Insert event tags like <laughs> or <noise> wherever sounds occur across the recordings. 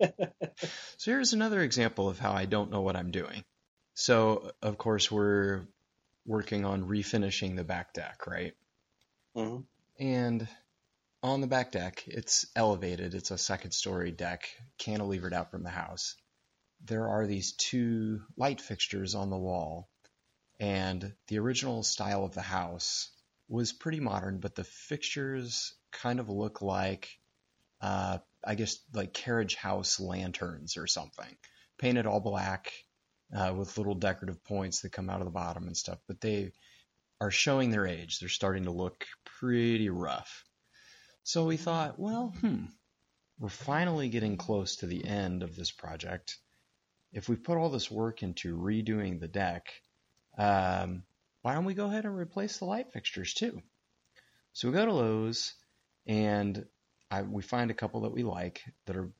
so here's another example of how I don't know what I'm doing. So of course we're working on refinishing the back deck, right? hmm And on the back deck, it's elevated. It's a second story deck, cantilevered out from the house. There are these two light fixtures on the wall, and the original style of the house was pretty modern, but the fixtures kind of look like, uh, I guess, like carriage house lanterns or something, painted all black uh, with little decorative points that come out of the bottom and stuff. But they are showing their age. They're starting to look pretty rough. So we thought, well, hmm, we're finally getting close to the end of this project. If we put all this work into redoing the deck, um, why don't we go ahead and replace the light fixtures too? So we go to Lowe's and I, we find a couple that we like that are,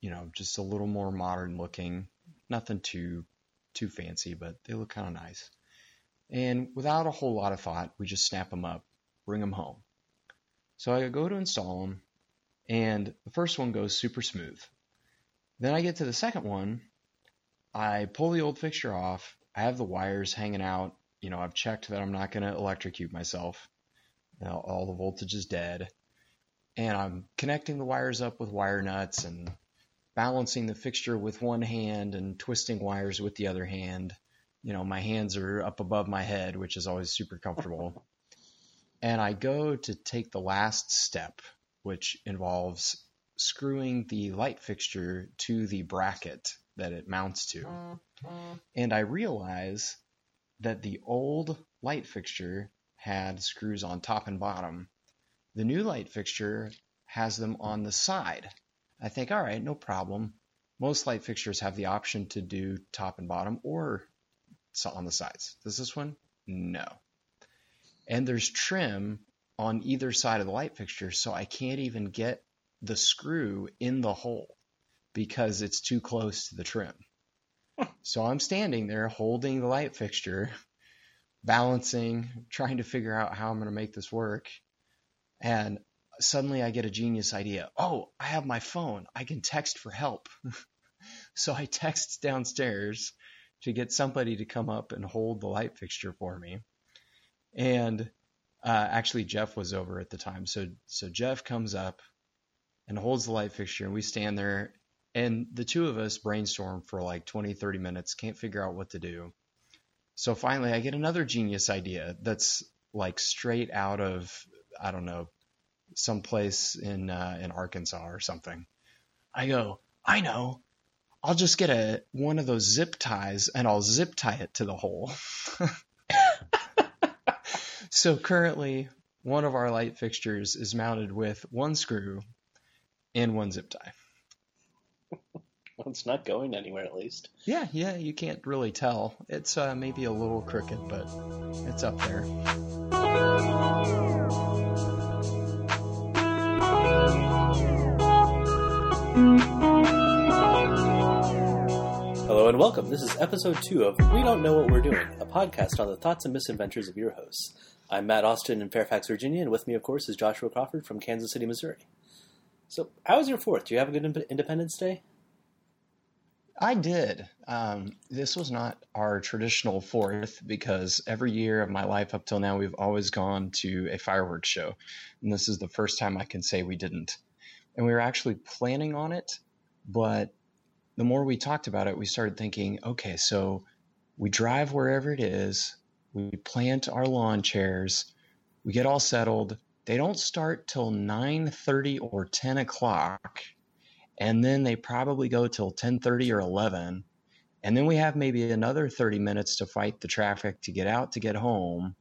you know, just a little more modern looking, nothing too too fancy, but they look kind of nice. And without a whole lot of thought, we just snap them up, bring them home. So I go to install them, and the first one goes super smooth. Then I get to the second one, I pull the old fixture off, I have the wires hanging out. You know, I've checked that I'm not going to electrocute myself. Now, all the voltage is dead. And I'm connecting the wires up with wire nuts and balancing the fixture with one hand and twisting wires with the other hand. You know, my hands are up above my head, which is always super comfortable. <laughs> and I go to take the last step, which involves screwing the light fixture to the bracket that it mounts to. Mm-hmm. And I realize that the old light fixture had screws on top and bottom. The new light fixture has them on the side. I think, all right, no problem. Most light fixtures have the option to do top and bottom or on the sides. Does this one? No. And there's trim on either side of the light fixture, so I can't even get the screw in the hole because it's too close to the trim. So I'm standing there holding the light fixture, balancing, trying to figure out how I'm going to make this work. And suddenly I get a genius idea. Oh, I have my phone. I can text for help. <laughs> so I text downstairs to get somebody to come up and hold the light fixture for me. And uh, actually, Jeff was over at the time. So, so Jeff comes up and holds the light fixture, and we stand there. And the two of us brainstorm for like 20, 30 minutes, can't figure out what to do. So finally, I get another genius idea that's like straight out of, I don't know, someplace in uh, in Arkansas or something. I go, I know. I'll just get a one of those zip ties and I'll zip tie it to the hole. <laughs> so currently, one of our light fixtures is mounted with one screw and one zip tie. Well, <laughs> it's not going anywhere, at least. Yeah, yeah, you can't really tell. It's uh, maybe a little crooked, but it's up there. Hello and welcome. This is episode two of We Don't Know What We're Doing, a podcast on the thoughts and misadventures of your hosts. I'm Matt Austin in Fairfax, Virginia, and with me, of course, is Joshua Crawford from Kansas City, Missouri. So, how was your fourth? Do you have a good Independence Day? I did. Um, this was not our traditional fourth because every year of my life up till now, we've always gone to a fireworks show. And this is the first time I can say we didn't. And we were actually planning on it, but the more we talked about it, we started thinking okay, so we drive wherever it is, we plant our lawn chairs, we get all settled. They don't start till 9:30 or 10 o'clock and then they probably go till 10:30 or 11 and then we have maybe another 30 minutes to fight the traffic to get out to get home.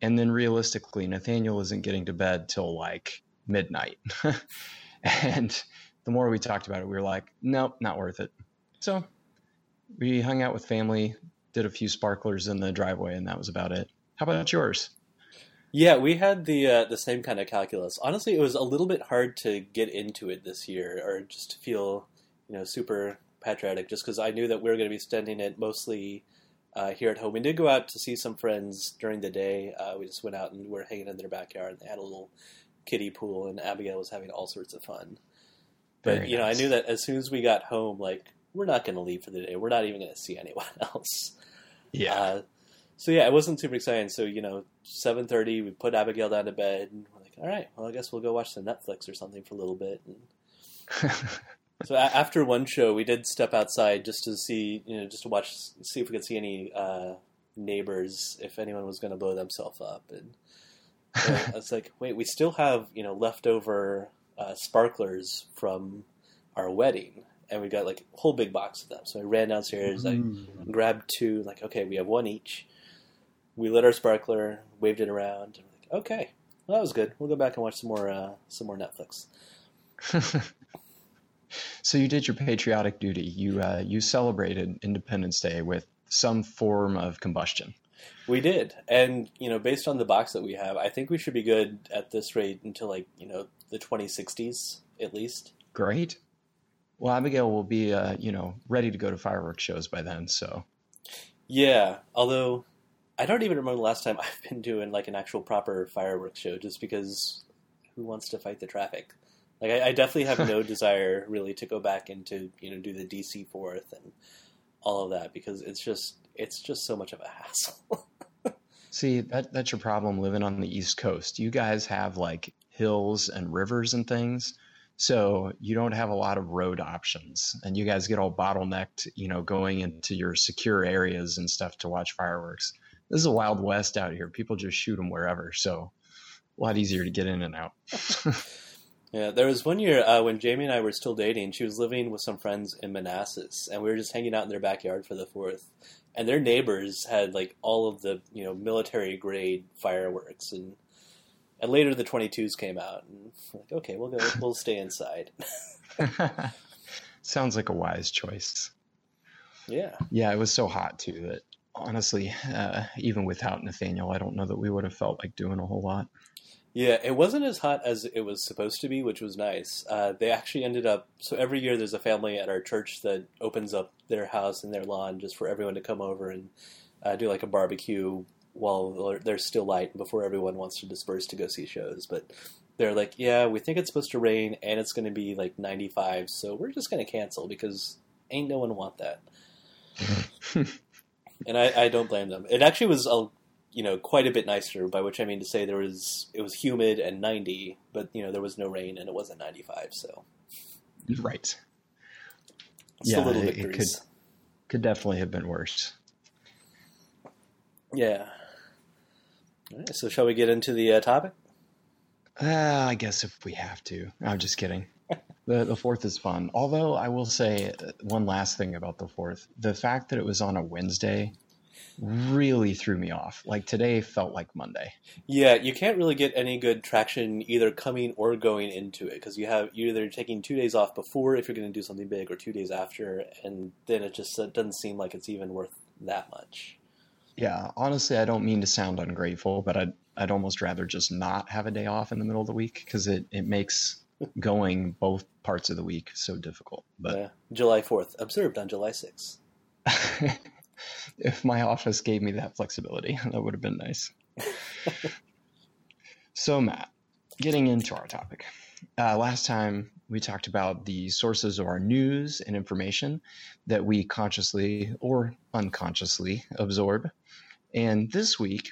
And then realistically Nathaniel isn't getting to bed till like midnight. <laughs> And the more we talked about it we were like nope not worth it. So we hung out with family did a few sparklers in the driveway and that was about it. How about yours Yeah, we had the uh, the same kind of calculus. Honestly, it was a little bit hard to get into it this year, or just to feel, you know, super patriotic. Just because I knew that we were going to be spending it mostly uh, here at home. We did go out to see some friends during the day. Uh, we just went out and we were hanging in their backyard. They had a little kiddie pool, and Abigail was having all sorts of fun. But Very you know, nice. I knew that as soon as we got home, like we're not going to leave for the day. We're not even going to see anyone <laughs> else. Yeah. Uh, so yeah, it wasn't super exciting. So you know, seven thirty, we put Abigail down to bed, and we're like, all right, well, I guess we'll go watch some Netflix or something for a little bit. And <laughs> so a- after one show, we did step outside just to see, you know, just to watch, see if we could see any uh, neighbors, if anyone was going to blow themselves up. And so <laughs> I was like, wait, we still have, you know, leftover uh, sparklers from our wedding, and we got like a whole big box of them. So I ran downstairs, I Ooh. grabbed two, like, okay, we have one each. We lit our sparkler, waved it around. And we're like, okay, well, that was good. We'll go back and watch some more, uh, some more Netflix. <laughs> so you did your patriotic duty. You uh, you celebrated Independence Day with some form of combustion. We did, and you know, based on the box that we have, I think we should be good at this rate until like you know the 2060s at least. Great. Well, Abigail will be uh, you know ready to go to fireworks shows by then. So Yeah, although I don't even remember the last time <laughs> I've been doing like an actual proper fireworks show, just because who wants to fight the traffic? Like, I, I definitely have no <laughs> desire really to go back into you know do the DC fourth and all of that because it's just it's just so much of a hassle. <laughs> see that that's your problem living on the East Coast. You guys have like hills and rivers and things. So you don't have a lot of road options, and you guys get all bottlenecked, you know, going into your secure areas and stuff to watch fireworks. This is a wild west out here. People just shoot them wherever, so a lot easier to get in and out. <laughs> Yeah, there was one year uh, when Jamie and I were still dating. She was living with some friends in Manassas, and we were just hanging out in their backyard for the Fourth. And their neighbors had like all of the you know military grade fireworks, and and later the 22s came out, and like okay, we'll go, we'll stay inside. <laughs> <laughs> Sounds like a wise choice. Yeah, Yeah, it was so hot too that honestly, uh, even without Nathaniel, I don't know that we would have felt like doing a whole lot. yeah, it wasn't as hot as it was supposed to be, which was nice. Uh, they actually ended up so every year there's a family at our church that opens up their house and their lawn just for everyone to come over and uh, do like a barbecue while there's still light before everyone wants to disperse to go see shows. But they're like, yeah, we think it's supposed to rain and it's going to be like 95, so we're just going to cancel because ain't no one want that. <laughs> and I, I don't blame them. It actually was a you know quite a bit nicer, by which I mean to say there was it was humid and 90, but you know there was no rain and it wasn't 95, so right. Yeah, little it- it victories. Could definitely have been worse. Yeah. All right, so shall we get into the uh, topic? Uh, I guess if we have to. I'm just kidding. The the fourth is fun. Although I will say one last thing about the fourth: the fact that it was on a Wednesday really threw me off. Like today felt like Monday. Yeah, you can't really get any good traction either coming or going into it because you have you're either taking two days off before if you're going to do something big, or two days after, and then it just it doesn't seem like it's even worth that much. Yeah, honestly, I don't mean to sound ungrateful, but I'd I'd almost rather just not have a day off in the middle of the week because it it makes going both parts of the week so difficult. But Yeah. July Fourth, observed on July sixth. <laughs> if my office gave me that flexibility, <laughs> that would have been nice. <laughs> so, Matt, getting into our topic. Uh, last time we talked about the sources of our news and information that we consciously or unconsciously absorb. And this week,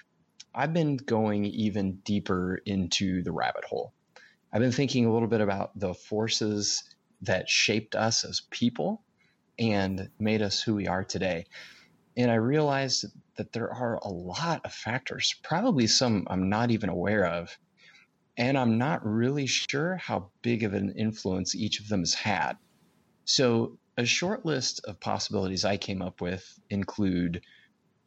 I've been going even deeper into the rabbit hole. I've been thinking a little bit about the forces that shaped us as people and made us who we are today. And I realized that there are a lot of factors, probably some I'm not even aware of. And I'm not really sure how big of an influence each of them has had. So, a short list of possibilities I came up with include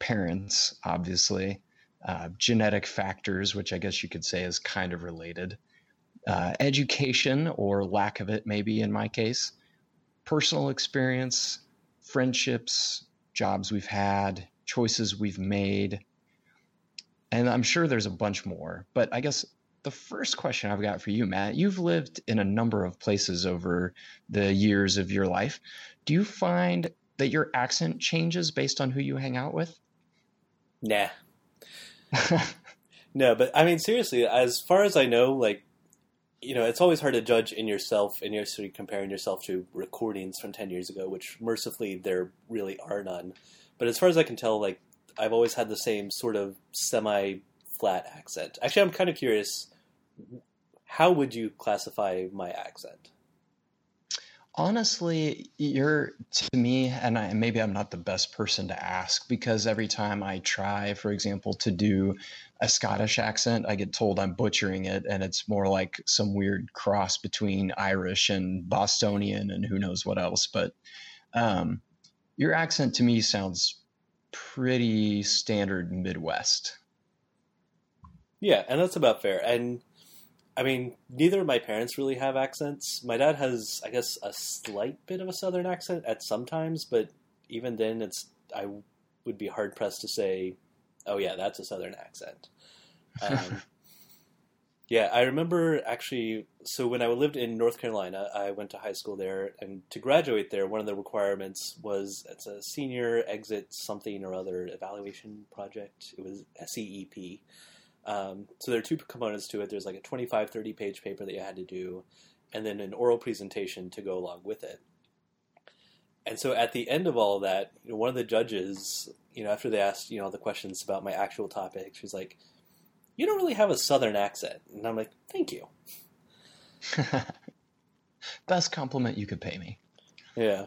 parents, obviously, uh, genetic factors, which I guess you could say is kind of related, uh, education or lack of it, maybe in my case, personal experience, friendships, jobs we've had, choices we've made. And I'm sure there's a bunch more. But I guess the first question I've got for you, Matt, you've lived in a number of places over the years of your life. Do you find that your accent changes based on who you hang out with? Nah. <laughs> No, but I mean seriously, as far as I know, like you know, it's always hard to judge in yourself, and you're sort of comparing yourself to recordings from ten years ago, which mercifully there really are none. But as far as I can tell, like I've always had the same sort of semi-flat accent. Actually, I'm kind of curious. How would you classify my accent? Honestly, you're to me, and I, maybe I'm not the best person to ask because every time I try, for example, to do a Scottish accent, I get told I'm butchering it, and it's more like some weird cross between Irish and Bostonian and who knows what else. But um, your accent to me sounds pretty standard Midwest. Yeah, and that's about fair. And I mean, neither of my parents really have accents. My dad has, I guess, a slight bit of a southern accent at some times, but even then, it's I would be hard pressed to say, "Oh yeah, that's a southern accent." Um, yeah, I remember actually. So when I lived in North Carolina, I went to high school there, and to graduate there, one of the requirements was it's a senior exit something or other evaluation project. It was SEEP. Um, so there are two components to it. There's like a 25, 30 page paper that you had to do, and then an oral presentation to go along with it. And so at the end of all of that, you know, one of the judges, you know, after they asked, you know, the questions about my actual topic, she was like, "You don't really have a Southern accent," and I'm like, "Thank you." <laughs> Best compliment you could pay me. Yeah,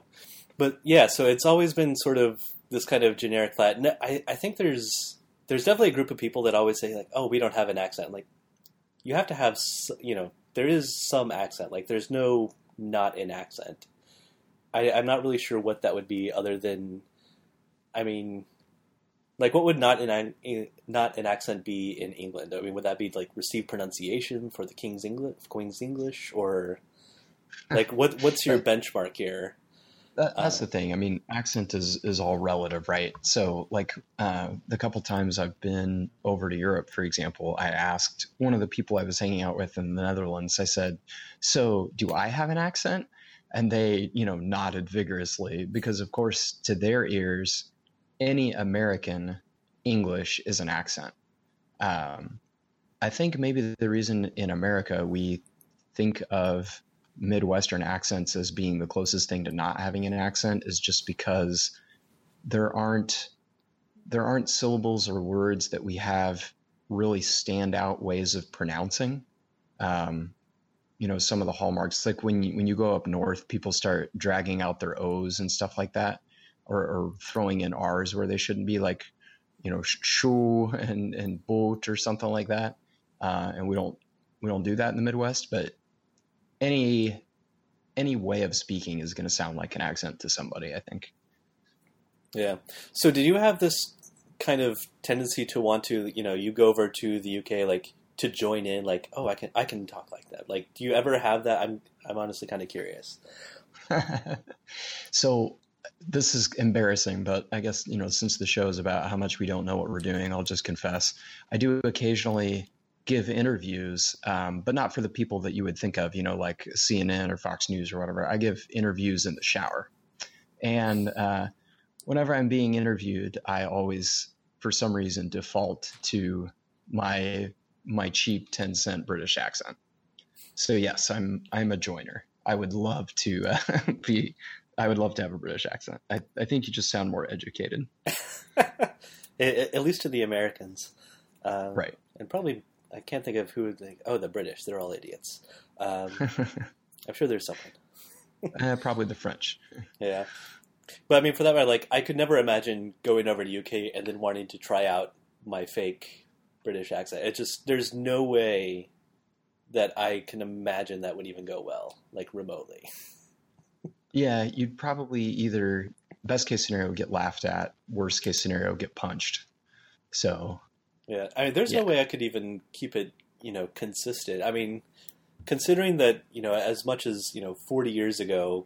but yeah, so it's always been sort of this kind of generic flat. I I think there's there's definitely a group of people that always say like, "Oh, we don't have an accent." Like, you have to have, you know, there is some accent. Like, there's no not an accent. I, I'm not really sure what that would be, other than, I mean, like, what would not an not an accent be in England? I mean, would that be like received pronunciation for the King's English, Queen's English, or <laughs> like what? What's your benchmark here? That, that's uh, the thing. I mean, accent is is all relative, right? So, like uh, the couple times I've been over to Europe, for example, I asked one of the people I was hanging out with in the Netherlands. I said, "So, do I have an accent?" And they, you know, nodded vigorously because, of course, to their ears, any American English is an accent. Um, I think maybe the reason in America we think of Midwestern accents as being the closest thing to not having an accent is just because there aren't there aren't syllables or words that we have really stand out ways of pronouncing. Um, you know, some of the hallmarks, like when you, when you go up north, people start dragging out their O's and stuff like that, or, or throwing in R's where they shouldn't be, like, you know, shoe and, and boat or something like that. Uh, and we don't, we don't do that in the Midwest, but any any way of speaking is going to sound like an accent to somebody. I think. Yeah. So, did you have this kind of tendency to want to, you know, you go over to the UK, like to join in, like, oh, I can, I can talk like that. Like, do you ever have that? I'm, I'm honestly kind of curious. <laughs> so, this is embarrassing, but I guess you know, since the show is about how much we don't know what we're doing, I'll just confess. I do occasionally give interviews, um, but not for the people that you would think of, you know, like CNN or Fox News or whatever. I give interviews in the shower. And uh, whenever I'm being interviewed, I always, for some reason, default to my my cheap 10 cent British accent. So yes, I'm I'm a joiner. I would love to uh, <laughs> be. I would love to have a British accent. I, I think you just sound more educated. <laughs> At least to the Americans, um, right? And probably I can't think of who would think. Oh, the British. They're all idiots. Um, <laughs> I'm sure there's someone. <laughs> uh, probably the French. Yeah, but I mean, for that matter, like I could never imagine going over to UK and then wanting to try out my fake British accent. It just there's no way that I can imagine that would even go well, like remotely. Yeah, you'd probably either best case scenario get laughed at, worst case scenario get punched. So yeah, I mean, there's yeah. no way I could even keep it, you know, consistent. I mean, considering that, you know, as much as you know, 40 years ago,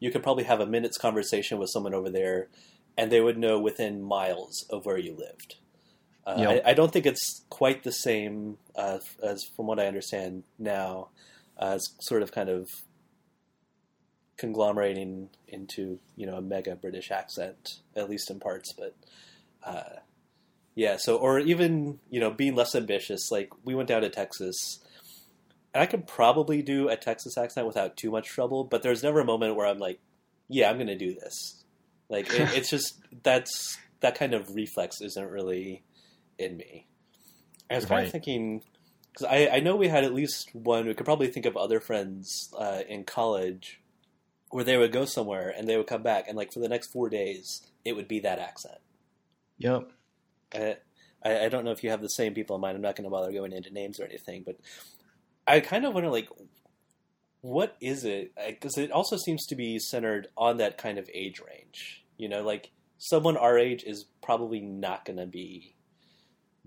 you could probably have a minute's conversation with someone over there, and they would know within miles of where you lived. Uh, yep. I, I, don't think it's quite the same uh, as, from what I understand now, as sort of kind of conglomerating into you know a mega British accent, at least in parts. But uh, yeah, so or even you know being less ambitious. Like we went down to Texas, and I could probably do a Texas accent without too much trouble, but there's never a moment where I'm like, yeah, I'm going to do this. Like it, it's just <laughs> that's that kind of reflex isn't really in me. I was kind Right. of thinking because I, I know we had at least one. We could probably think of other friends uh, in college where they would go somewhere and they would come back, and like for the next four days, it would be that accent. Yep. I, I don't know if you have the same people in mind. I'm not going to bother going into names or anything, but I kind of wonder, like, what is it? Because it also seems to be centered on that kind of age range. You know, like someone our age is probably not going to be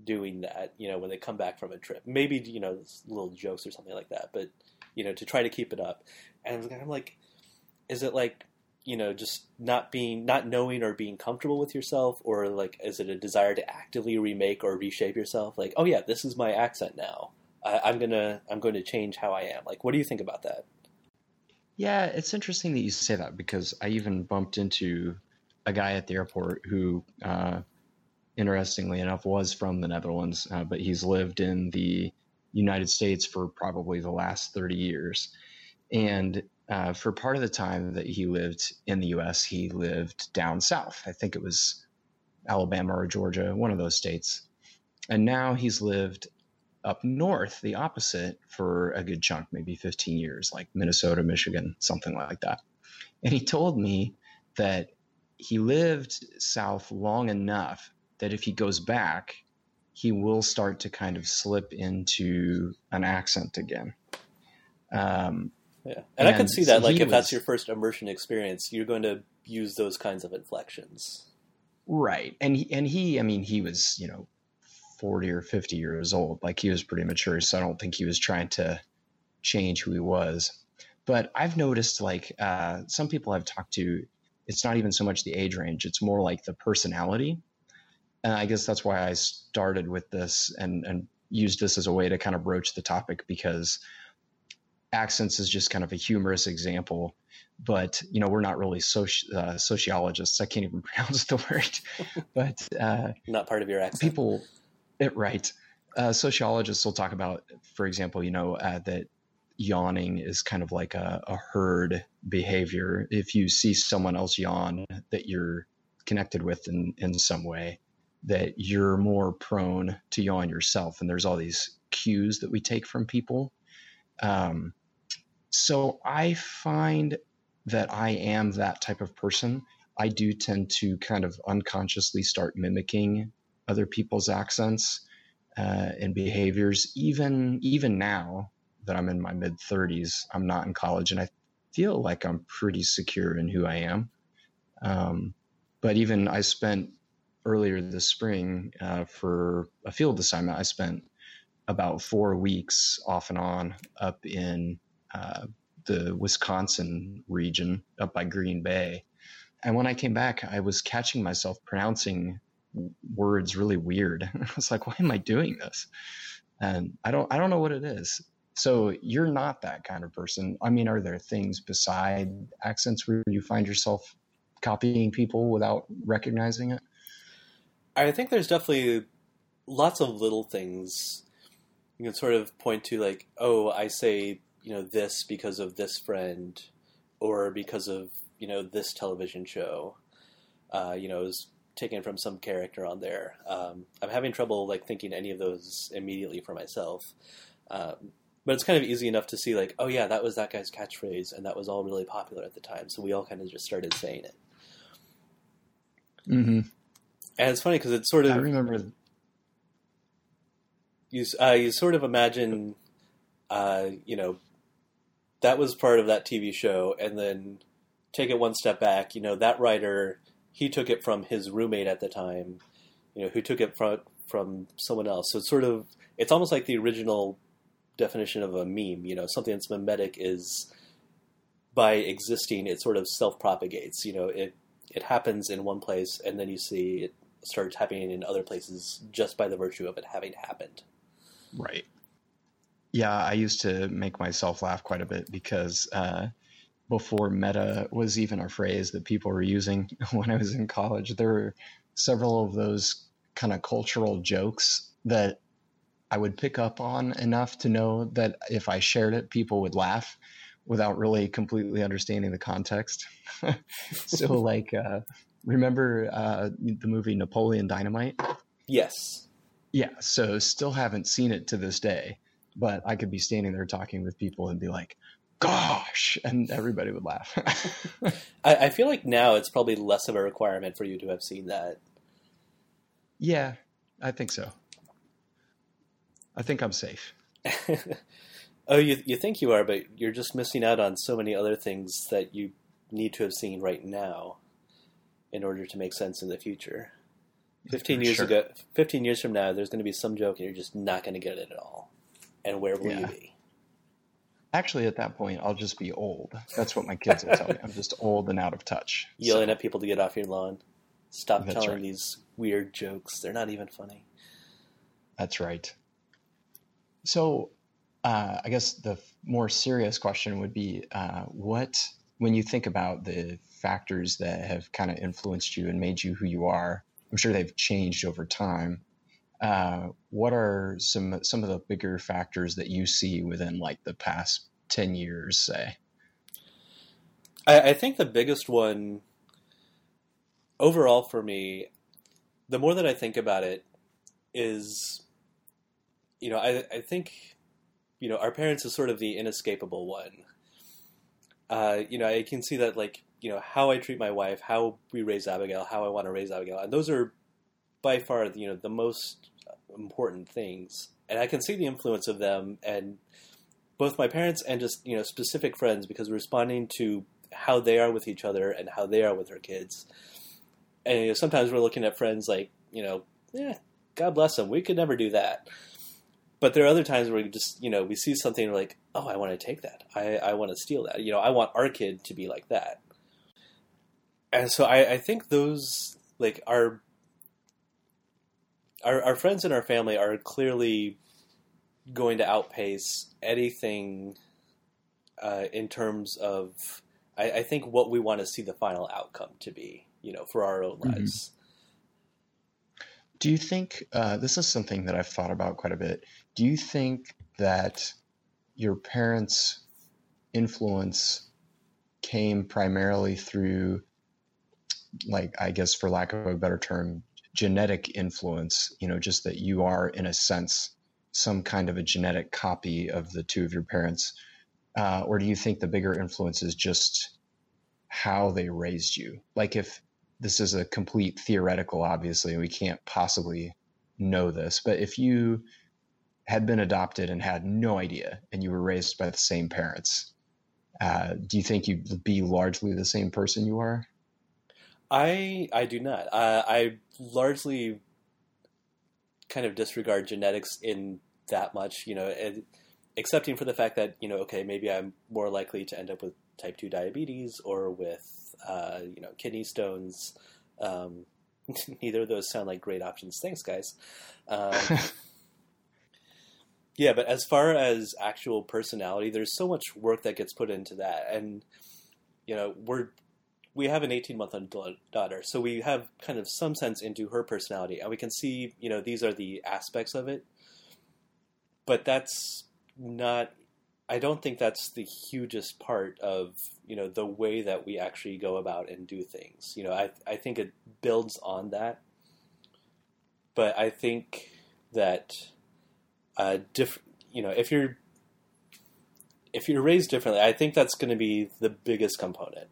doing that. You know, when they come back from a trip, maybe you know little jokes or something like that. But you know, to try to keep it up, and I'm like, is it like you know just not being not knowing or being comfortable with yourself? Or like is it a desire to actively remake or reshape yourself? Like oh yeah this is my accent now. I, i'm gonna i'm going to change how i am. Like what do you think about that? Yeah, it's interesting that you say that because I even bumped into a guy at the airport who, uh, interestingly enough, was from the Netherlands, uh, but he's lived in the United States for probably the last 30 years. And uh, for part of the time that he lived in the US, he lived down south. I think it was Alabama or Georgia, one of those states. And now he's lived up north, the opposite, for a good chunk, maybe 15 years, like Minnesota, Michigan, something like that. And he told me that he lived south long enough that if he goes back, he will start to kind of slip into an accent again. Um, yeah and, i could see that like if that's your first immersion experience you're going to use those kinds of inflections Right. And he, and he, I mean, he was, you know, 40 or 50 years old. Like he was pretty mature. So I don't think he was trying to change who he was. But I've noticed like uh, some people I've talked to, it's not even so much the age range, it's more like the personality. And I guess that's why I started with this and, and used this as a way to kind of broach the topic because accents is just kind of a humorous example but you know we're not really soci- uh, sociologists. I can't even <laughs> pronounce the word. <laughs> But uh, not part of your accent. people it right. Uh, sociologists will talk about for example you know uh, that yawning is kind of like a, a herd behavior. If you see someone else yawn that you're connected with in, in some way that you're more prone to yawn yourself. And there's all these cues that we take from people. Um, so i find that i am that type of person i do tend to kind of unconsciously start mimicking other people's accents uh, and behaviors. Even even now that I'm in my mid 30s, I'm not in college, and I feel like I'm pretty secure in who I am. Um, but even I spent earlier this spring uh, for a field assignment. I spent about four weeks off and on up in uh, the Wisconsin region, up by Green Bay. And when I came back, I was catching myself pronouncing words really weird. <laughs> I was like, why am I doing this? And I don't I don't know what it is. So you're not that kind of person. I mean, are there things beside accents where you find yourself copying people without recognizing it? I think there's definitely lots of little things you can sort of point to, like, oh, I say, you know, this because of this friend, or because of, you know, this television show, uh, you know, is taken from some character on there. Um, I'm having trouble, like, thinking any of those immediately for myself. Um, but it's kind of easy enough to see, like, oh, yeah, that was that guy's catchphrase, and that was all really popular at the time, so we all kind of just started saying it. Mm-hmm. And it's funny because it's sort of I remember. you uh, you sort of imagine, uh, you know, that was part of that TV show, and then take it one step back. You know, that writer he took it from his roommate at the time, you know, who took it from from someone else. So it's sort of it's almost like the original definition of a meme. You know, something that's mimetic is by existing, it sort of self propagates. You know, it it happens in one place, and then you see it starts happening in other places just by the virtue of it having happened. Right. Yeah, I used to make myself laugh quite a bit because uh, before meta was even a phrase that people were using <laughs> when I was in college, there were several of those kind of cultural jokes that I would pick up on enough to know that if I shared it, people would laugh without really completely understanding the context. <laughs> so, <laughs> like, uh, remember uh, the movie Napoleon Dynamite? Yes. Yeah. So, still haven't seen it to this day, but I could be standing there talking with people and be like, gosh, and everybody would laugh. <laughs> I, I feel like now it's probably less of a requirement for you to have seen that. yeah, I think so. I think I'm safe. <laughs> oh, you you think you are, but you're just missing out on so many other things that you need to have seen right now in order to make sense in the future. Fifteen For years sure. ago, fifteen years from now, there's going to be some joke and you're just not going to get it at all. And where will you be? Actually, at that point, I'll just be old. That's what my kids will tell me. I'm just old and out of touch. Yelling So, at people to get off your lawn. Stop That's telling right. these weird jokes. They're not even funny. that's right. So, uh, I guess the more serious question would be uh, what, when you think about the factors that have kind of influenced you and made you who you are, I'm sure they've changed over time. Uh, what are some some of the bigger factors that you see within like the past 10 years, say? I, I think the biggest one overall for me, the more that I think about it, is you know, I, I think you know, our parents is sort of the inescapable one. Uh, you know, I can see that like, you know, how I treat my wife, how we raise Abigail, how I want to raise Abigail, and those are by far you know the most important things. And I can see the influence of them and both my parents and just you know specific friends because responding to how they are with each other and how they are with their kids. And you know, sometimes we're looking at friends like you know, yeah, God bless them, we could never do that. But there are other times where we just you know we see something like, oh, I want to take that, I I want to steal that, you know, I want our kid to be like that. And so I, I think those like our our our friends and our family are clearly going to outpace anything uh, in terms of I, I think what we want to see the final outcome to be, you know, for our own Mhm. lives. Do you think uh, this is something that I've thought about quite a bit? Do you think that your parents' influence came primarily through, like, I guess, for lack of a better term, genetic influence? You know, just that you are, in a sense, some kind of a genetic copy of the two of your parents? Uh, or do you think the bigger influence is just how they raised you? Like, if this is a complete theoretical, obviously, we can't possibly know this, but if you had been adopted and had no idea and you were raised by the same parents, uh, do you think you'd be largely the same person you are? I I do not. Uh, I largely kind of disregard genetics in that much, you know, and, excepting for the fact that you know, okay, maybe I'm more likely to end up with type two diabetes or with uh, you know kidney stones. Um, <laughs> neither of those sound like great options. Thanks, guys. Um, <laughs> yeah, but as far as actual personality, there's so much work that gets put into that, and you know, we're we have an 18 month old daughter, so we have kind of some sense into her personality, and we can see, you know, these are the aspects of it. But that's not. I don't think that's the hugest part of you know the way that we actually go about and do things. You know, I I think it builds on that, but I think that uh, diff, you know, if you're if you're raised differently, I think that's going to be the biggest component.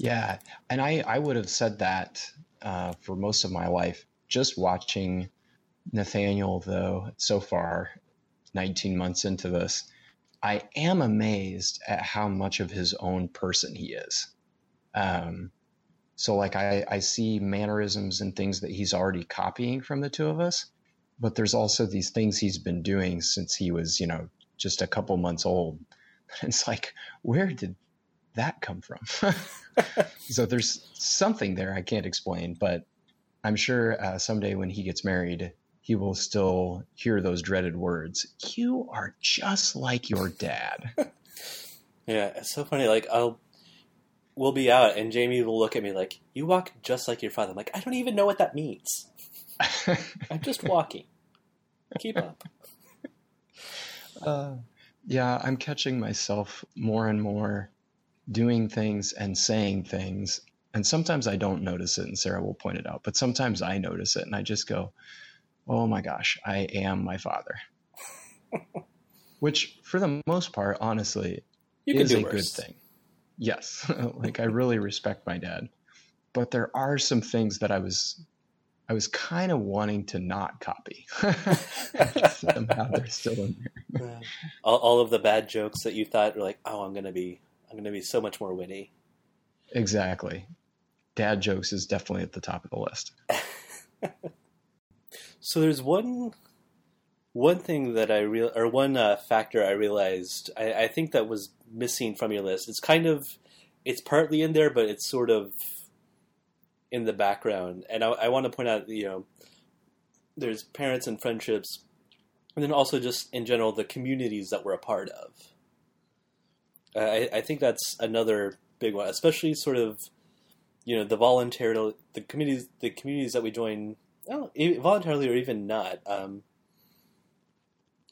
Yeah, and I, I would have said that uh, for most of my life. Just watching Nathaniel, though, so far, 19 months into this, I am amazed at how much of his own person he is. Um, so, like, I, I see mannerisms and things that he's already copying from the two of us, but there's also these things he's been doing since he was, you know, just a couple months old. <laughs> It's like, where did that come from? <laughs> <laughs> so there's something there I can't explain, but I'm sure uh, someday when he gets married, he will still hear those dreaded words. You are just like your dad. <laughs> Yeah, it's so funny. Like I'll, we'll be out, and Jamie will look at me like, "You walk just like your father." I'm like, I don't even know what that means. I'm just walking. Keep up. Uh, yeah, I'm catching myself more and more doing things and saying things. And sometimes I don't notice it, and Sarah will point it out. But sometimes I notice it, and I just go, oh my gosh, I am my father. <laughs> Which, for the most part, honestly, is a worse. good thing. Yes, <laughs> like I really respect my dad, but there are some things that I was, I was kind of wanting to not copy. <laughs> Somehow they're still in there. all, all of the bad jokes that you thought were like, oh, I'm gonna be, I'm gonna be so much more witty. Exactly. Dad jokes is definitely at the top of the list. <laughs> so there's one one thing that I real or one uh, factor I realized I, I, think that was missing from your list. It's kind of it's partly in there, but it's sort of in the background. And I, I want to point out, you know, there's parents and friendships, and then also just in general the communities that we're a part of. I, I think that's another big one, especially sort of you know the voluntary the communities the communities that we join well, voluntarily or even not. Um,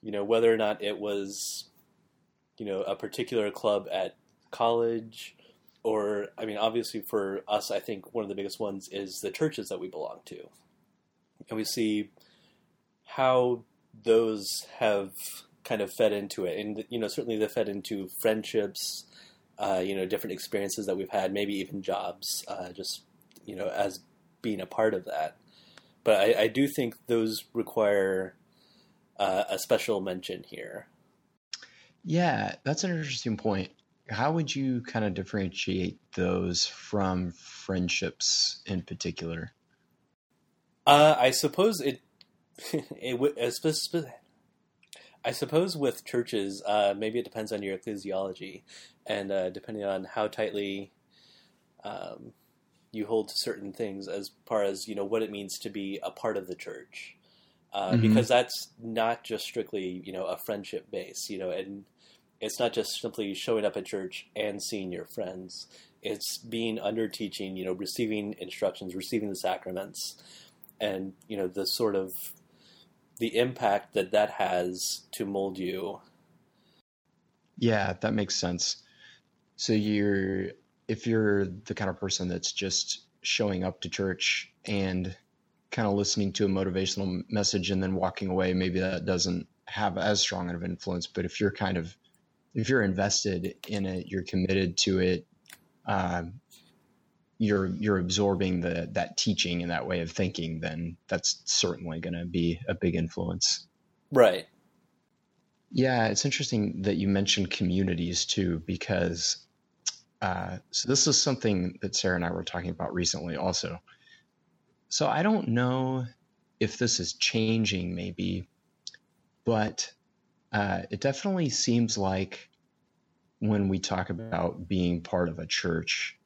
you know, whether or not it was, you know, a particular club at college, or I mean, obviously for us, I think one of the biggest ones is the churches that we belong to, and we see how those have kind of fed into it, and you know, certainly they fed into friendships, uh, you know, different experiences that we've had, maybe even jobs, uh, just you know, as being a part of that. But I, I do think those require uh, a special mention here. Yeah, that's an interesting point. How would you kind of differentiate those from friendships in particular? Uh, I suppose it. <laughs> it I suppose with churches, uh, maybe it depends on your ecclesiology, and uh, depending on how tightly um, you hold to certain things, as far as you know what it means to be a part of the church uh, mm-hmm. because that's not just strictly you know a friendship base, you know, and it's not just simply showing up at church and seeing your friends. It's being under teaching, you know, receiving instructions, receiving the sacraments, and you know the sort of the impact that that has to mold you. Yeah, that makes sense. So you're if you're the kind of person that's just showing up to church and kind of listening to a motivational message and then walking away, maybe that doesn't have as strong of an influence. But if you're kind of if you're invested in it, you're committed to it. Um, you're you're absorbing the that teaching and that way of thinking, then that's certainly going to be a big influence. Right. Yeah, it's interesting that you mentioned communities too, because uh, so this is something that Sarah and I were talking about recently, also. So I don't know if this is changing, maybe, but uh, it definitely seems like when we talk about being part of a church,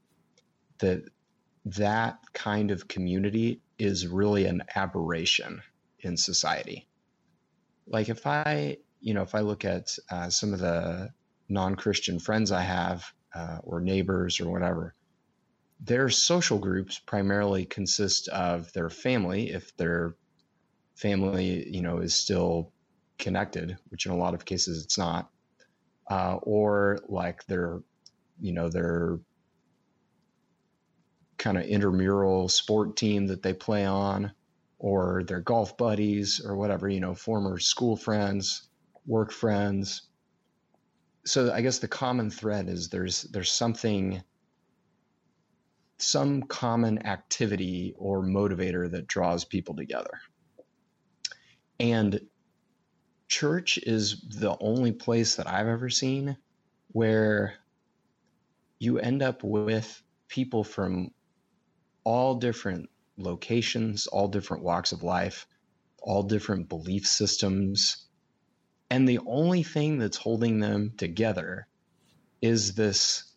that that kind of community is really an aberration in society. Like if I, you know, if I look at uh, some of the non-Christian friends I have, uh, or neighbors or whatever, their social groups primarily consist of their family, if their family, you know, is still connected, which in a lot of cases it's not, uh, or like their, you know, their kind of intramural sport team that they play on, or their golf buddies, or whatever, you know, former school friends, work friends. So I guess the common thread is there's there's something some common activity or motivator that draws people together. And church is the only place that I've ever seen where you end up with people from all different locations, all different walks of life, all different belief systems. And the only thing that's holding them together is this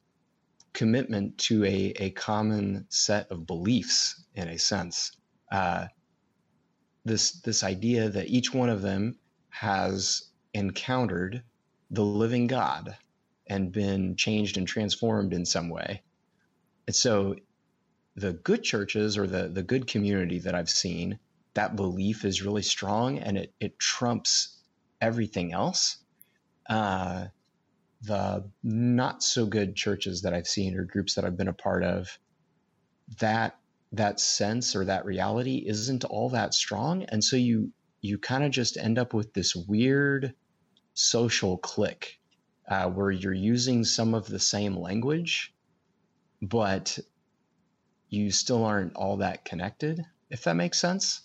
commitment to a, a common set of beliefs in a sense. Uh, this this idea that each one of them has encountered the living God and been changed and transformed in some way. And so the good churches or the, the good community that I've seen that belief is really strong and it, it trumps everything else. Uh, the not so good churches that I've seen or groups that I've been a part of, that that sense or that reality isn't all that strong, and so you you kind of just end up with this weird social clique uh, where you're using some of the same language, but you still aren't all that connected. If that makes sense,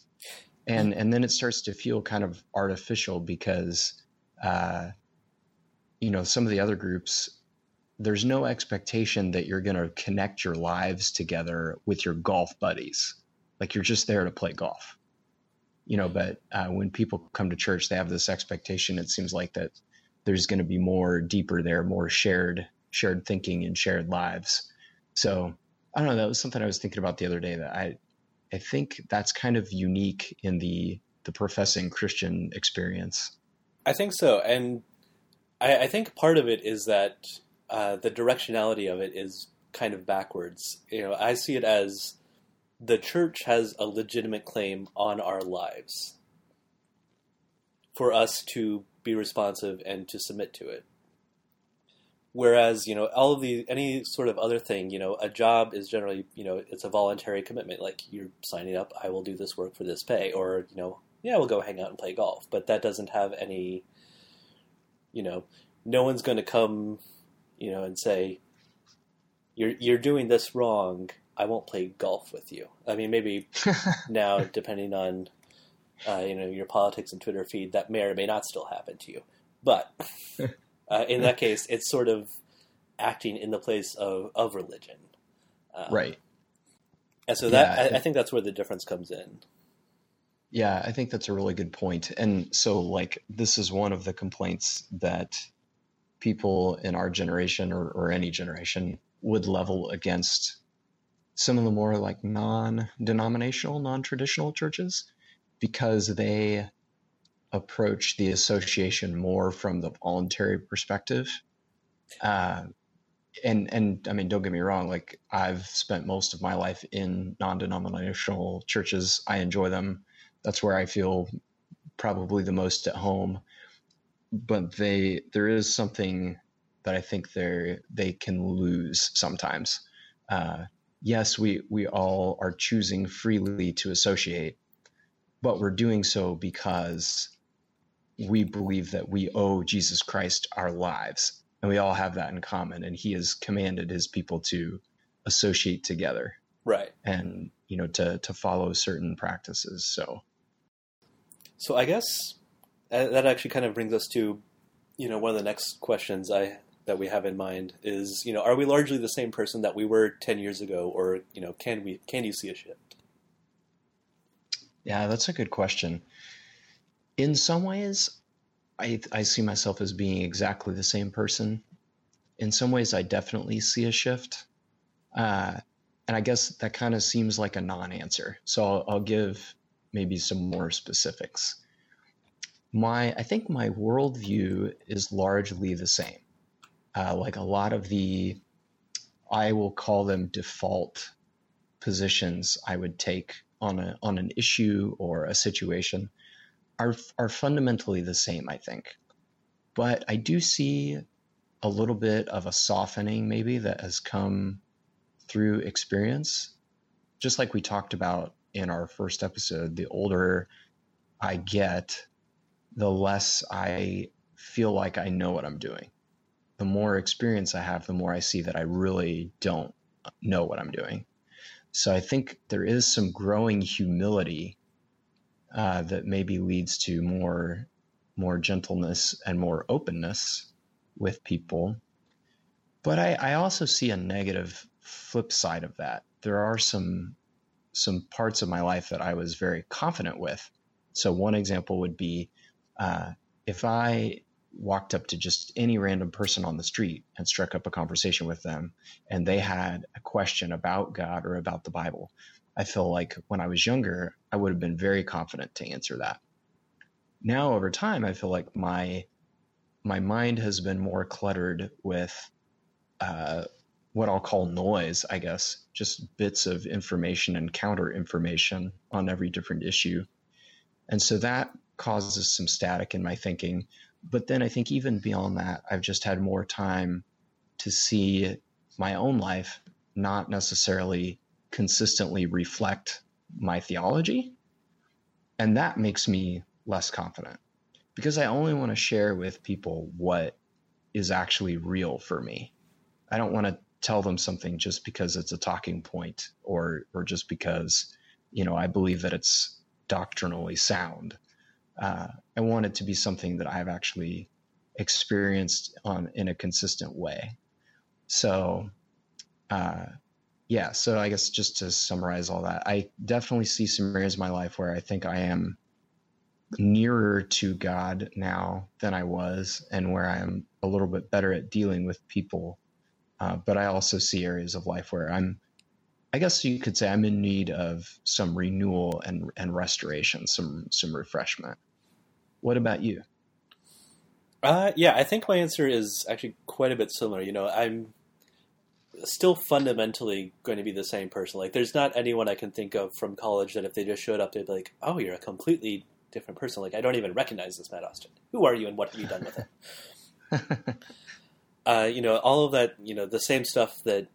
and and then it starts to feel kind of artificial because. Uh, you know, some of the other groups, there's no expectation that you're going to connect your lives together with your golf buddies. Like you're just there to play golf, you know. But uh, when people come to church, they have this expectation. It seems like that there's going to be more deeper there, more shared shared thinking and shared lives. So I don't know. That was something I was thinking about the other day. That I I think that's kind of unique in the the professing Christian experience. I think so, and I, I think part of it is that uh, the directionality of it is kind of backwards. You know, I see it as the church has a legitimate claim on our lives for us to be responsive and to submit to it. Whereas, you know, all of the any sort of other thing, you know, a job is generally, you know, it's a voluntary commitment. Like you're signing up, I will do this work for this pay, or you know, yeah, we'll go hang out and play golf. But that doesn't have any you know, no one's going to come, you know, and say, "You're you're doing this wrong. I won't play golf with you." I mean, maybe <laughs> now, depending on, uh, you know, your politics and Twitter feed, that may or may not still happen to you. But <laughs> uh, in that case, it's sort of acting in the place of of religion, um, right? And so that yeah, I, I think that's where the difference comes in. Yeah, I think that's a really good point. And so, like, this is one of the complaints that people in our generation or, or any generation would level against some of the more like non denominational, non traditional churches because they approach the association more from the voluntary perspective. Uh, and and I mean, don't get me wrong. Like I've spent most of my life in non-denominational churches. I enjoy them that's where I feel probably the most at home. But they there is something that I think they they can lose sometimes. Uh, yes, we we all are choosing freely to associate, but we're doing so because we believe that we owe Jesus Christ our lives, and we all have that in common. And He has commanded His people to associate together, right? And you know to to follow certain practices. So so I guess uh, that actually kind of brings us to, you know, one of the next questions I that we have in mind is, you know, are we largely the same person that we were ten years ago, or you know, can we can you see a shift? Yeah, that's a good question. In some ways, I I see myself as being exactly the same person. In some ways, I definitely see a shift. Uh, and I guess that kind of seems like a non-answer. So I'll, I'll give maybe some more specifics. My, I think my worldview is largely the same. Uh, like a lot of the, I will call them default positions I would take on a on an issue or a situation are are fundamentally the same, I think. But I do see a little bit of a softening maybe that has come through experience. Just like we talked about in our first episode, the older I get, the less I feel like I know what I'm doing. The more experience I have, the more I see that I really don't know what I'm doing. So I think there is some growing humility uh, that maybe leads to more more gentleness and more openness with people. But I, I also see a negative flip side of that. There are some some parts of my life that I was very confident with. So one example would be uh, if I walked up to just any random person on the street and struck up a conversation with them, and they had a question about God or about the Bible, I feel like when I was younger, I would have been very confident to answer that. Now over time, I feel like my my mind has been more cluttered with uh, what I'll call noise, I guess, just bits of information and counter information on every different issue. And so that causes some static in my thinking. But then I think even beyond that, I've just had more time to see my own life not necessarily consistently reflect my theology. And that makes me less confident because I only want to share with people what is actually real for me. I don't want to tell them something just because it's a talking point or or just because you know I believe that it's doctrinally sound. Uh, I want it to be something that I've actually experienced on in a consistent way. So, uh, yeah. So I guess just to summarize all that, I definitely see some areas of my life where I think I am nearer to God now than I was, and where I am a little bit better at dealing with people. Uh, but I also see areas of life where I'm, I guess you could say, I'm in need of some renewal and and restoration, some some refreshment. What about you? Uh, yeah, I think my answer is actually quite a bit similar. You know, I'm still fundamentally going to be the same person. Like, there's not anyone I can think of from college that if they just showed up, they'd be like, "Oh, you're a completely different person. Like I don't even recognize this Matt Austin. Who are you and what have you done with it? <laughs> uh, you know, all of that. You know, the same stuff that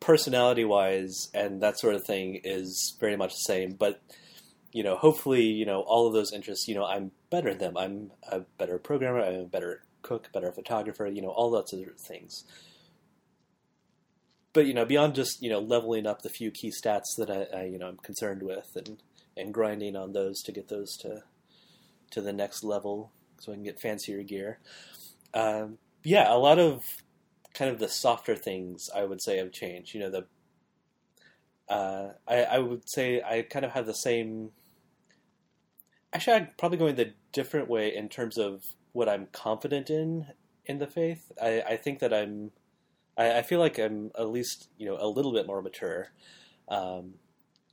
personality wise and that sort of thing is very much the same. But you know, hopefully, you know, all of those interests. You know, I'm better at them. I'm a better programmer. I'm a better cook, better photographer. You know, all those other things. But you know, beyond just you know leveling up the few key stats that I, I you know I'm concerned with and and grinding on those to get those to to the next level so I can get fancier gear. Um, yeah, a lot of kind of the softer things I would say have changed. You know, the uh, I, I would say I kind of have the same. Actually, I'm probably going the different way in terms of what I'm confident in in the faith. I, I think that I'm. I, I, feel like I'm at least you know a little bit more mature. Um,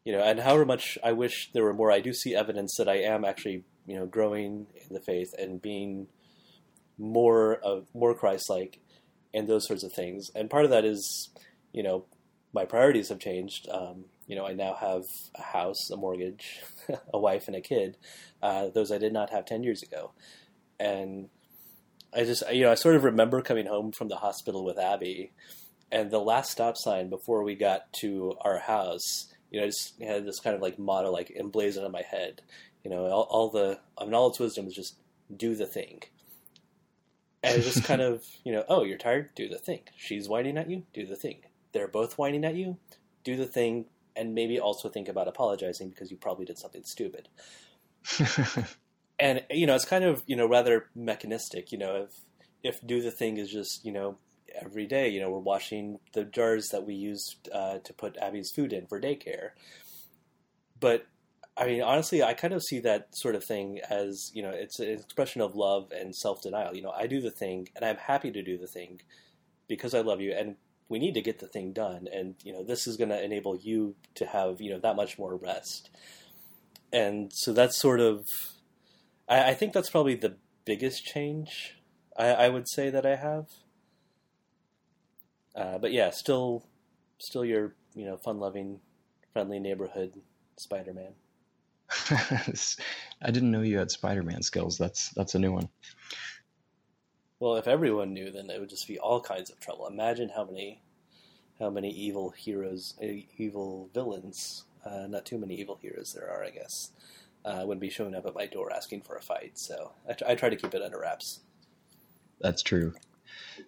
you know, and however much I wish there were more, I do see evidence that I am actually, you know, growing in the faith and being more of more Christ-like, and those sorts of things. And part of that is, you know, my priorities have changed. Um, you know, I now have a house, a mortgage, <laughs> a wife, and a kid. Uh, those I did not have ten years ago, and I just, you know, I sort of remember coming home from the hospital with Abby, and the last stop sign before we got to our house you know, I just had this kind of like motto like emblazoned on my head. You know, all, the I mean, all its wisdom is just do the thing. And it's just <laughs> kind of, you know, oh, you're tired? Do the thing. She's whining at you? Do the thing. They're both whining at you? Do the thing. And maybe also think about apologizing because you probably did something stupid. <laughs> and, you know, it's kind of, you know, rather mechanistic. You know, if, if do the thing is just, you know, every day. You know, we're washing the jars that we use uh, to put Abby's food in for daycare. But I mean, honestly, I kind of see that sort of thing as you know, it's an expression of love and self denial. You know, I do the thing, and I'm happy to do the thing because I love you, and we need to get the thing done. And you know, this is going to enable you to have you know that much more rest. And so that's sort of, I, I think that's probably the biggest change I, I would say that I have. Uh, but yeah, still, still your you know fun-loving, friendly neighborhood Spider-Man. <laughs> I didn't know you had Spider-Man skills. That's that's a new one. Well, if everyone knew, then it would just be all kinds of trouble. Imagine how many, how many evil heroes, uh, evil villains, uh, not too many evil heroes there are, I guess, uh, would be showing up at my door asking for a fight. So I, t- I try to keep it under wraps. That's true.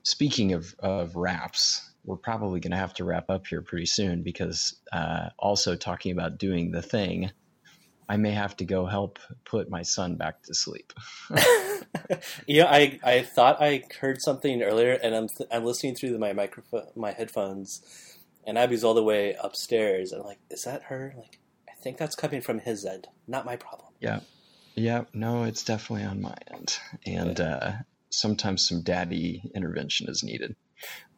Speaking of, of wraps, we're probably going to have to wrap up here pretty soon because uh, also talking about doing the thing, I may have to go help put my son back to sleep. <laughs> yeah, I, I thought I heard something earlier, and I'm th- I'm listening through my microphone, my headphones, and Abby's all the way upstairs. And I'm like, is that her? Like, think that's coming from his end, not my problem. Yeah, yeah, no, it's definitely on my end, and uh, sometimes some daddy intervention is needed.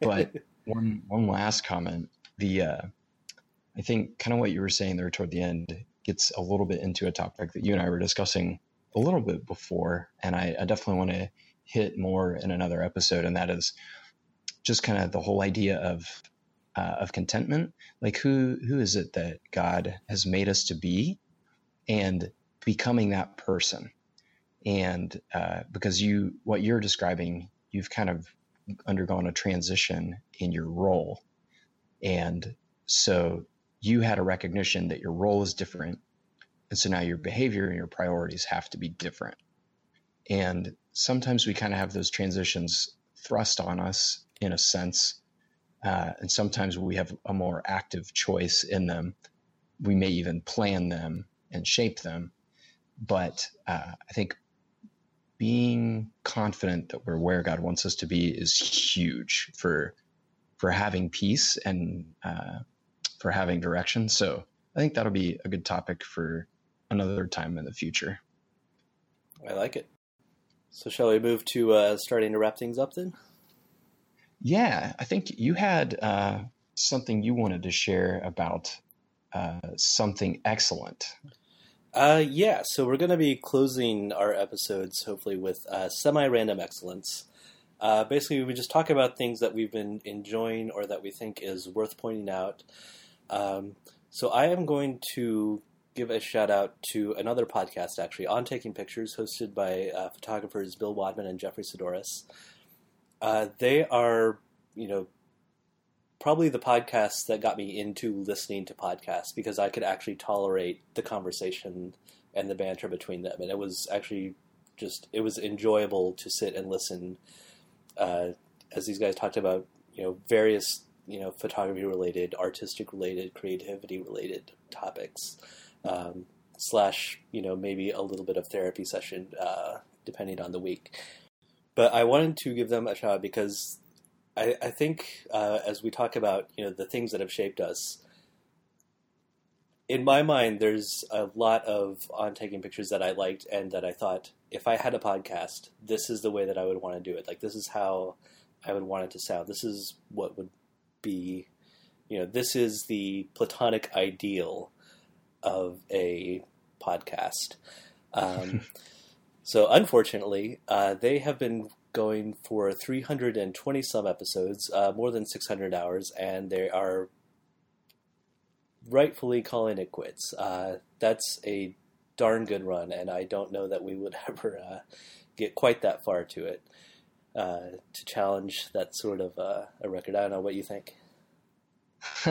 But <laughs> one one last comment, the uh, I think kind of what you were saying there toward the end gets a little bit into a topic that you and I were discussing a little bit before, and I, I definitely want to hit more in another episode, and that is just kind of the whole idea of uh, of contentment. Like who who is it that God has made us to be, and becoming that person. And uh, because you, what you're describing, you've kind of undergone a transition in your role. And so you had a recognition that your role is different. And so now your behavior and your priorities have to be different. And sometimes we kind of have those transitions thrust on us in a sense. Uh, and sometimes we have a more active choice in them. We may even plan them and shape them. But uh, I think being confident that we're where God wants us to be is huge for for having peace and uh, for having direction. So I think that'll be a good topic for another time in the future. I like it. So shall we move to uh, starting to wrap things up then? Yeah, I think you had uh, something you wanted to share about uh, something excellent. Uh, yeah, so we're going to be closing our episodes hopefully with uh, semi-random excellence. Uh, basically, we just talk about things that we've been enjoying or that we think is worth pointing out. Um, so I am going to give a shout out to another podcast, actually, on taking pictures, hosted by uh, photographers Bill Wadman and Jeffery Saddoris. Uh, they are, you know, probably the podcasts that got me into listening to podcasts because I could actually tolerate the conversation and the banter between them, and it was actually just it was enjoyable to sit and listen uh, as these guys talked about, you know, various you know photography related, artistic related, creativity related topics, um, slash you know maybe a little bit of therapy session uh, depending on the week. But I wanted to give them a shout because I, I think uh, as we talk about you know the things that have shaped us, in my mind, there's a lot of on taking pictures that I liked and that I thought if I had a podcast, this is the way that I would want to do it. Like this is how I would want it to sound. This is what would be, you know, this is the platonic ideal of a podcast. Um, <laughs> so unfortunately, uh, they have been going for 320 some episodes, uh, more than 600 hours, and they are rightfully calling it quits. Uh, that's a darn good run, and I don't know that we would <laughs> ever uh, get quite that far to it uh, to challenge that sort of uh, a record. I don't know what you think. <laughs>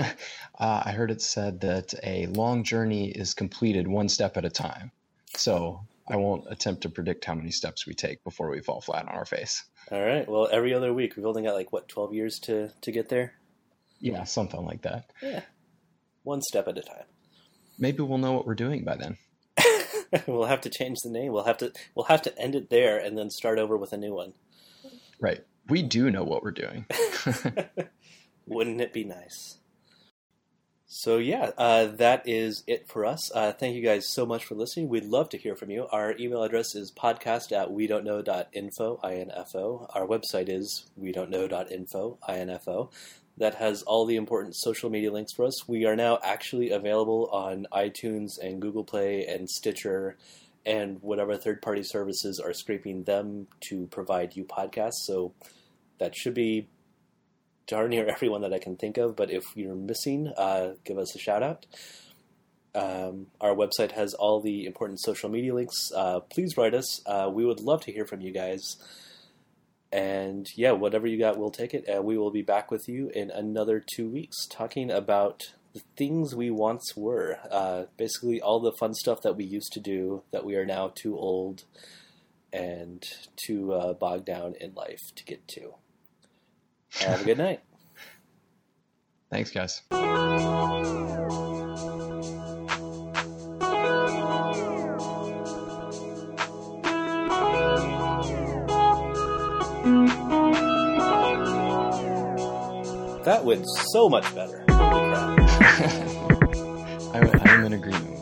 I heard it said that a long journey is completed one step at a time. So I won't attempt to predict how many steps we take before we fall flat on our face. All right. Well, every other week we've only got like what twelve years to to get there. Yeah, something like that. Yeah, one step at a time. Maybe we'll know what we're doing by then. <laughs> we'll have to change the name. We'll have to we'll have to end it there and then start over with a new one. Right. We do know what we're doing. <laughs> <laughs> Wouldn't it be nice? So yeah, uh, that is it for us. Uh, thank you guys so much for listening. We'd love to hear from you. Our email address is podcast at we don't know.info, info. info. Our website is we don't know.info, info. That has all the important social media links for us. We are now actually available on iTunes and Google Play and Stitcher and whatever third party services are scraping them to provide you podcasts. So that should be darn near <laughs> everyone that I can think of, but if you're missing, uh, give us a shout out. Um, our website has all the important social media links. Uh, please write us. Uh, we would love to hear from you guys. And yeah, whatever you got, we'll take it. And we will be back with you in another two weeks talking about the things we once were. Uh, basically, all the fun stuff that we used to do that we are now too old and too uh, bogged down in life to get to. Have a good night. <laughs> Thanks, guys. That went so much better. <laughs> I, I'm in agreement